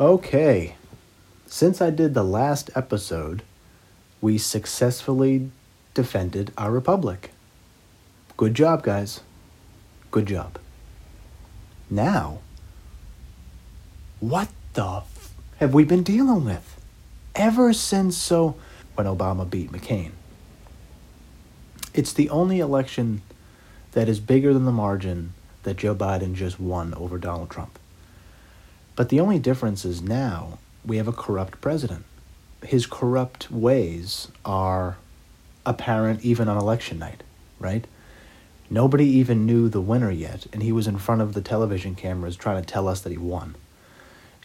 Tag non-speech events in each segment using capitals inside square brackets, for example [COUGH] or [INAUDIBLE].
Okay. Since I did the last episode, we successfully defended our republic. Good job, guys. Good job. Now, what the f- have we been dealing with? Ever since so when Obama beat McCain. It's the only election that is bigger than the margin that Joe Biden just won over Donald Trump. But the only difference is now we have a corrupt president. His corrupt ways are apparent even on election night, right? Nobody even knew the winner yet, and he was in front of the television cameras trying to tell us that he won.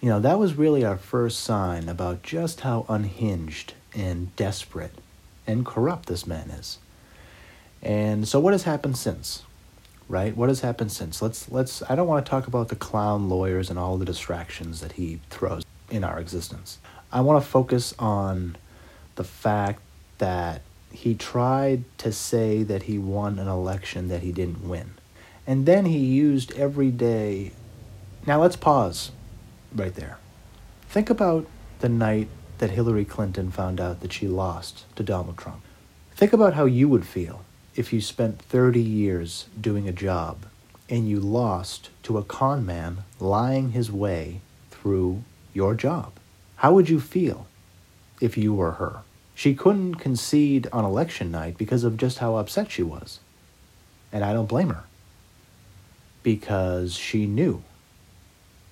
You know, that was really our first sign about just how unhinged and desperate and corrupt this man is. And so what has happened since? Right? What has happened since? Let's let's I don't want to talk about the clown lawyers and all the distractions that he throws in our existence. I want to focus on the fact that he tried to say that he won an election that he didn't win. And then he used every day. Now let's pause right there. Think about the night that Hillary Clinton found out that she lost to Donald Trump. Think about how you would feel if you spent 30 years doing a job and you lost to a con man lying his way through your job. How would you feel if you were her? She couldn't concede on election night because of just how upset she was. And I don't blame her. Because she knew.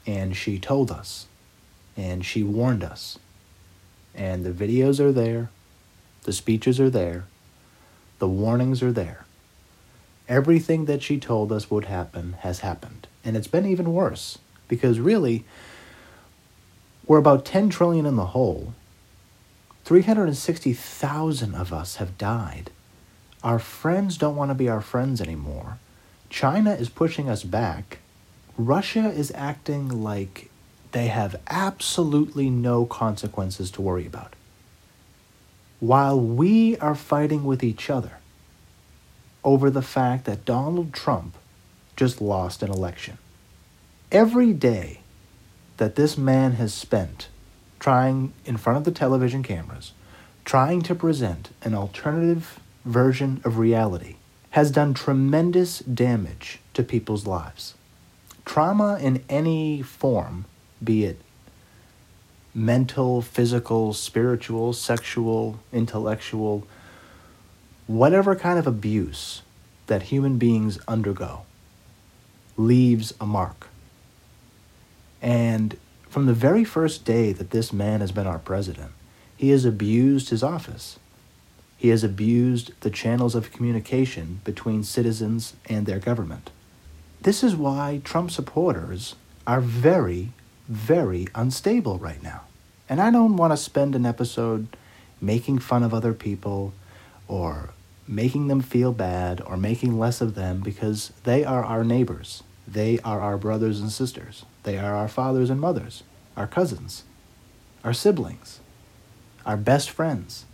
And she told us. And she warned us. And the videos are there. The speeches are there. The warnings are there. Everything that she told us would happen has happened. And it's been even worse. Because really, we're about 10 trillion in the hole 360,000 of us have died. Our friends don't want to be our friends anymore. China is pushing us back. Russia is acting like they have absolutely no consequences to worry about. While we are fighting with each other over the fact that Donald Trump just lost an election. Every day that this man has spent trying in front of the television cameras, trying to present an alternative version of reality, has done tremendous damage to people's lives. Trauma in any form, be it mental, physical, spiritual, sexual, intellectual, whatever kind of abuse that human beings undergo, leaves a mark. And from the very first day that this man has been our president, he has abused his office. He has abused the channels of communication between citizens and their government. This is why Trump supporters are very, very unstable right now. And I don't want to spend an episode making fun of other people or making them feel bad or making less of them because they are our neighbors. They are our brothers and sisters. They are our fathers and mothers, our cousins, our siblings, our best friends.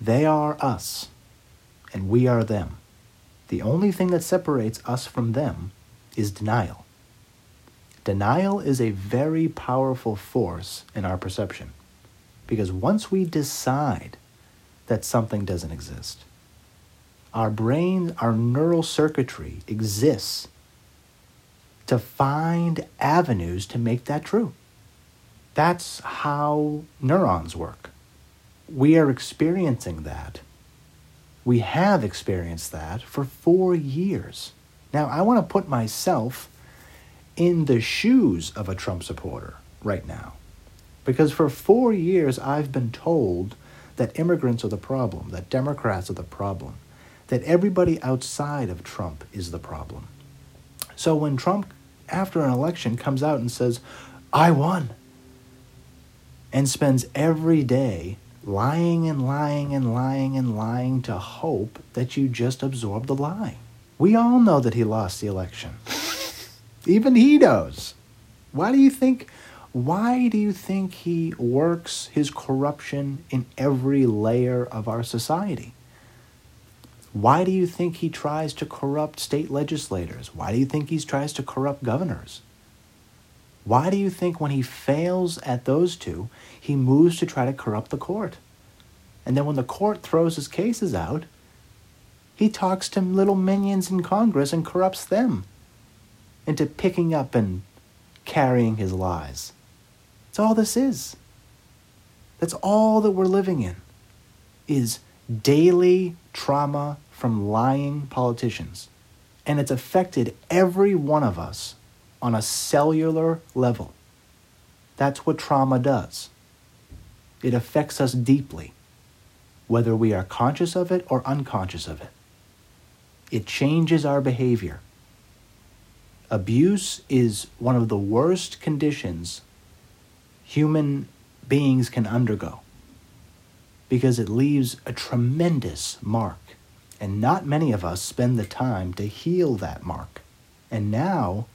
They are us, and we are them. The only thing that separates us from them is denial. Denial is a very powerful force in our perception because once we decide that something doesn't exist, our brain, our neural circuitry exists to find avenues to make that true. That's how neurons work. We are experiencing that. We have experienced that for four years. Now, I want to put myself in the shoes of a Trump supporter right now. Because for four years, I've been told that immigrants are the problem, that Democrats are the problem, that everybody outside of Trump is the problem. So when Trump, after an election, comes out and says, I won, and spends every day lying and lying and lying and lying to hope that you just absorb the lie. We all know that he lost the election. Even he knows. Why do you think why do you think he works his corruption in every layer of our society? Why do you think he tries to corrupt state legislators? Why do you think he tries to corrupt governors? Why do you think when he fails at those two, he moves to try to corrupt the court? And then when the court throws his cases out, he talks to little minions in Congress and corrupts them into picking up and carrying his lies. That's all this is. That's all that we're living in is daily trauma from lying politicians. And it's affected every one of us on a cellular level. That's what trauma does. It affects us deeply, whether we are conscious of it or unconscious of it. It changes our behavior. Abuse is one of the worst conditions human beings can undergo because it leaves a tremendous mark. And not many of us spend the time to heal that mark. And now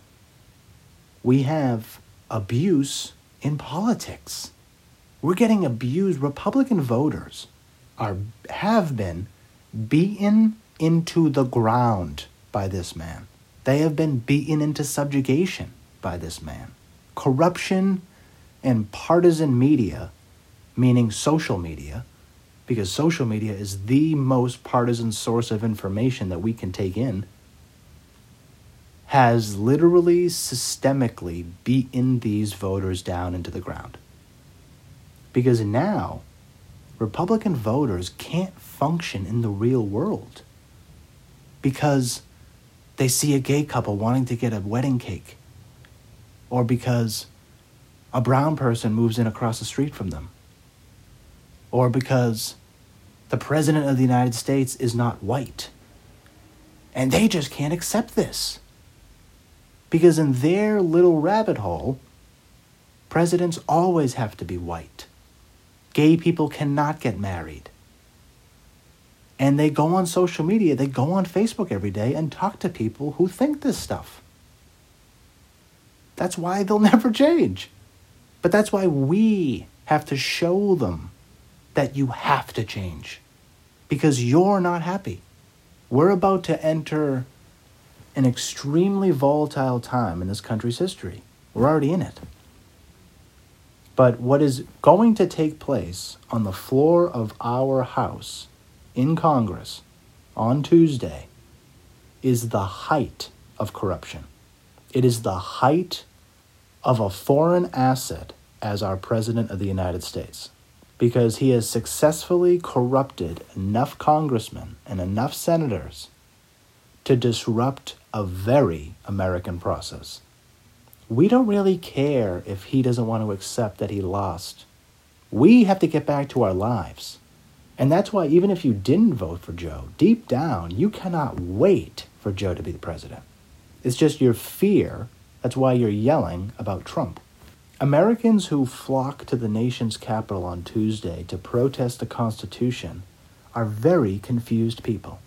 we have abuse in politics. We're getting abused. Republican voters are have been beaten into the ground by this man. They have been beaten into subjugation by this man. Corruption and partisan media, meaning social media, because social media is the most partisan source of information that we can take in, has literally systemically beaten these voters down into the ground. Because now, Republican voters can't function in the real world because they see a gay couple wanting to get a wedding cake, or because a brown person moves in across the street from them, or because the President of the United States is not white. And they just can't accept this. Because in their little rabbit hole, presidents always have to be white. Gay people cannot get married. And they go on social media, they go on Facebook every day and talk to people who think this stuff. That's why they'll [LAUGHS] never change. But that's why we have to show them that you have to change because you're not happy. We're about to enter an extremely volatile time in this country's history. We're already in it. But what is going to take place on the floor of our House in Congress on Tuesday is the height of corruption. It is the height of a foreign asset as our President of the United States because he has successfully corrupted enough congressmen and enough senators to disrupt a very American process. We don't really care if he doesn't want to accept that he lost. We have to get back to our lives. And that's why, even if you didn't vote for Joe, deep down, you cannot wait for Joe to be the president. It's just your fear. That's why you're yelling about Trump. Americans who flock to the nation's capital on Tuesday to protest the Constitution are very confused people.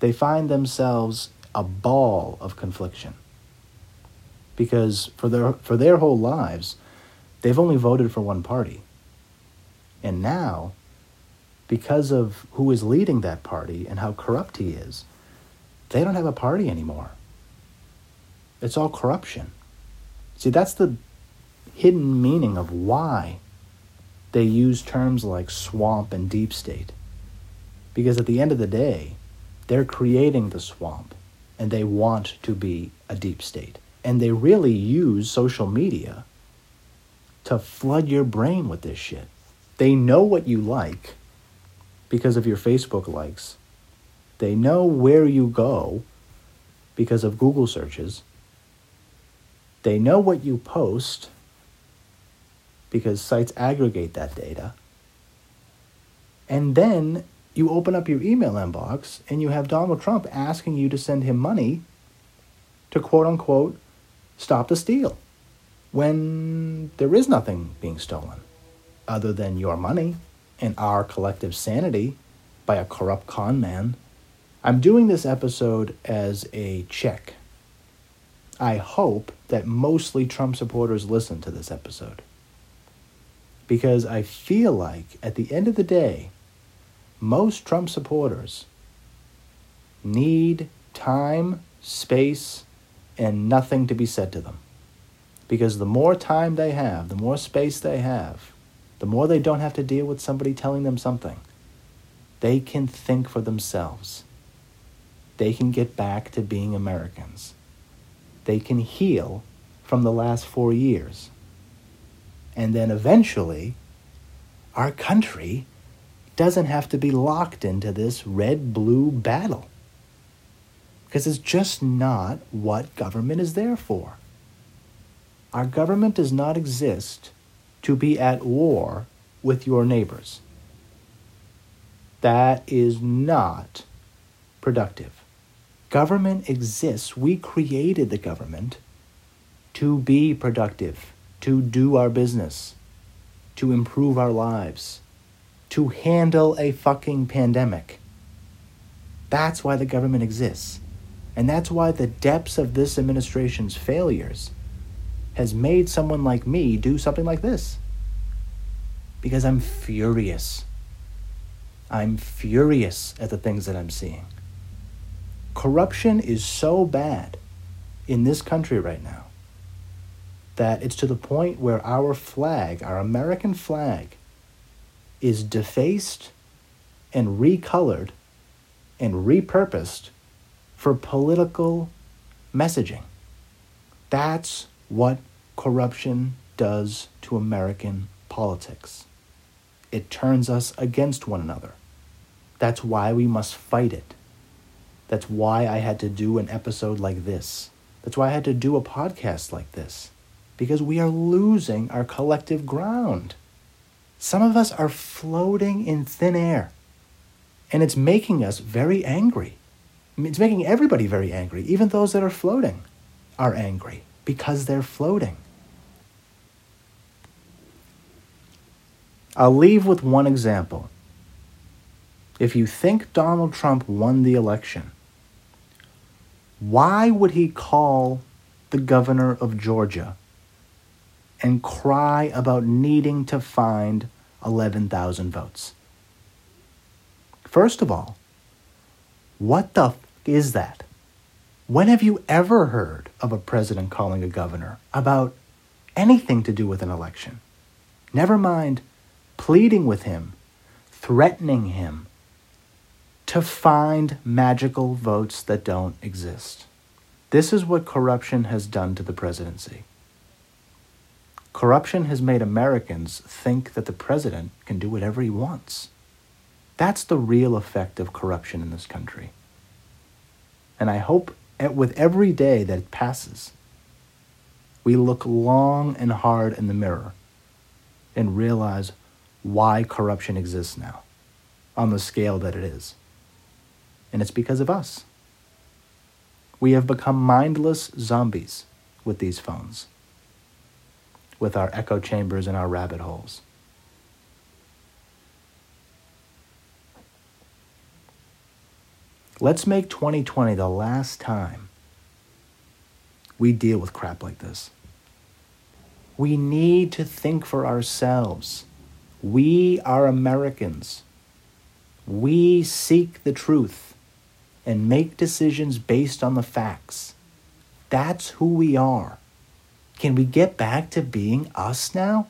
They find themselves a ball of confliction because for their, for their whole lives, they've only voted for one party. And now, because of who is leading that party and how corrupt he is, they don't have a party anymore. It's all corruption. See, that's the hidden meaning of why they use terms like swamp and deep state. Because at the end of the day, they're creating the swamp and they want to be a deep state. And they really use social media to flood your brain with this shit. They know what you like because of your Facebook likes. They know where you go because of Google searches. They know what you post because sites aggregate that data. And then you open up your email inbox and you have Donald Trump asking you to send him money to quote unquote stop the steal when there is nothing being stolen other than your money and our collective sanity by a corrupt con man. I'm doing this episode as a check. I hope that mostly Trump supporters listen to this episode because I feel like at the end of the day, most Trump supporters need time, space, and nothing to be said to them. Because the more time they have, the more space they have, the more they don't have to deal with somebody telling them something. They can think for themselves. They can get back to being Americans. They can heal from the last four years. And then eventually, our country doesn't have to be locked into this red blue battle. Because it's just not what government is there for. Our government does not exist to be at war with your neighbors. That is not productive. Government exists. We created the government to be productive, to do our business, to improve our lives, to handle a fucking pandemic. That's why the government exists. And that's why the depths of this administration's failures has made someone like me do something like this. Because I'm furious. I'm furious at the things that I'm seeing. Corruption is so bad in this country right now that it's to the point where our flag, our American flag, is defaced and recolored and repurposed for political messaging. That's what corruption does to American politics. It turns us against one another. That's why we must fight it. That's why I had to do an episode like this. That's why I had to do a podcast like this because we are losing our collective ground. Some of us are floating in thin air, and it's making us very angry. It's making everybody very angry. Even those that are floating are angry because they're floating. I'll leave with one example. If you think Donald Trump won the election, why would he call the governor of Georgia and cry about needing to find 11,000 votes. First of all, what the f- is that? When have you ever heard of a president calling a governor about anything to do with an election? Never mind pleading with him, threatening him to find magical votes that don't exist. This is what corruption has done to the presidency. Corruption has made Americans think that the president can do whatever he wants. That's the real effect of corruption in this country. And I hope with every day that passes, we look long and hard in the mirror and realize why corruption exists now on the scale that it is. And it's because of us. We have become mindless zombies with these phones with our echo chambers and our rabbit holes. Let's make 2020 the last time we deal with crap like this. We need to think for ourselves. We are Americans. We seek the truth and make decisions based on the facts. That's who we are. Can we get back to being us now?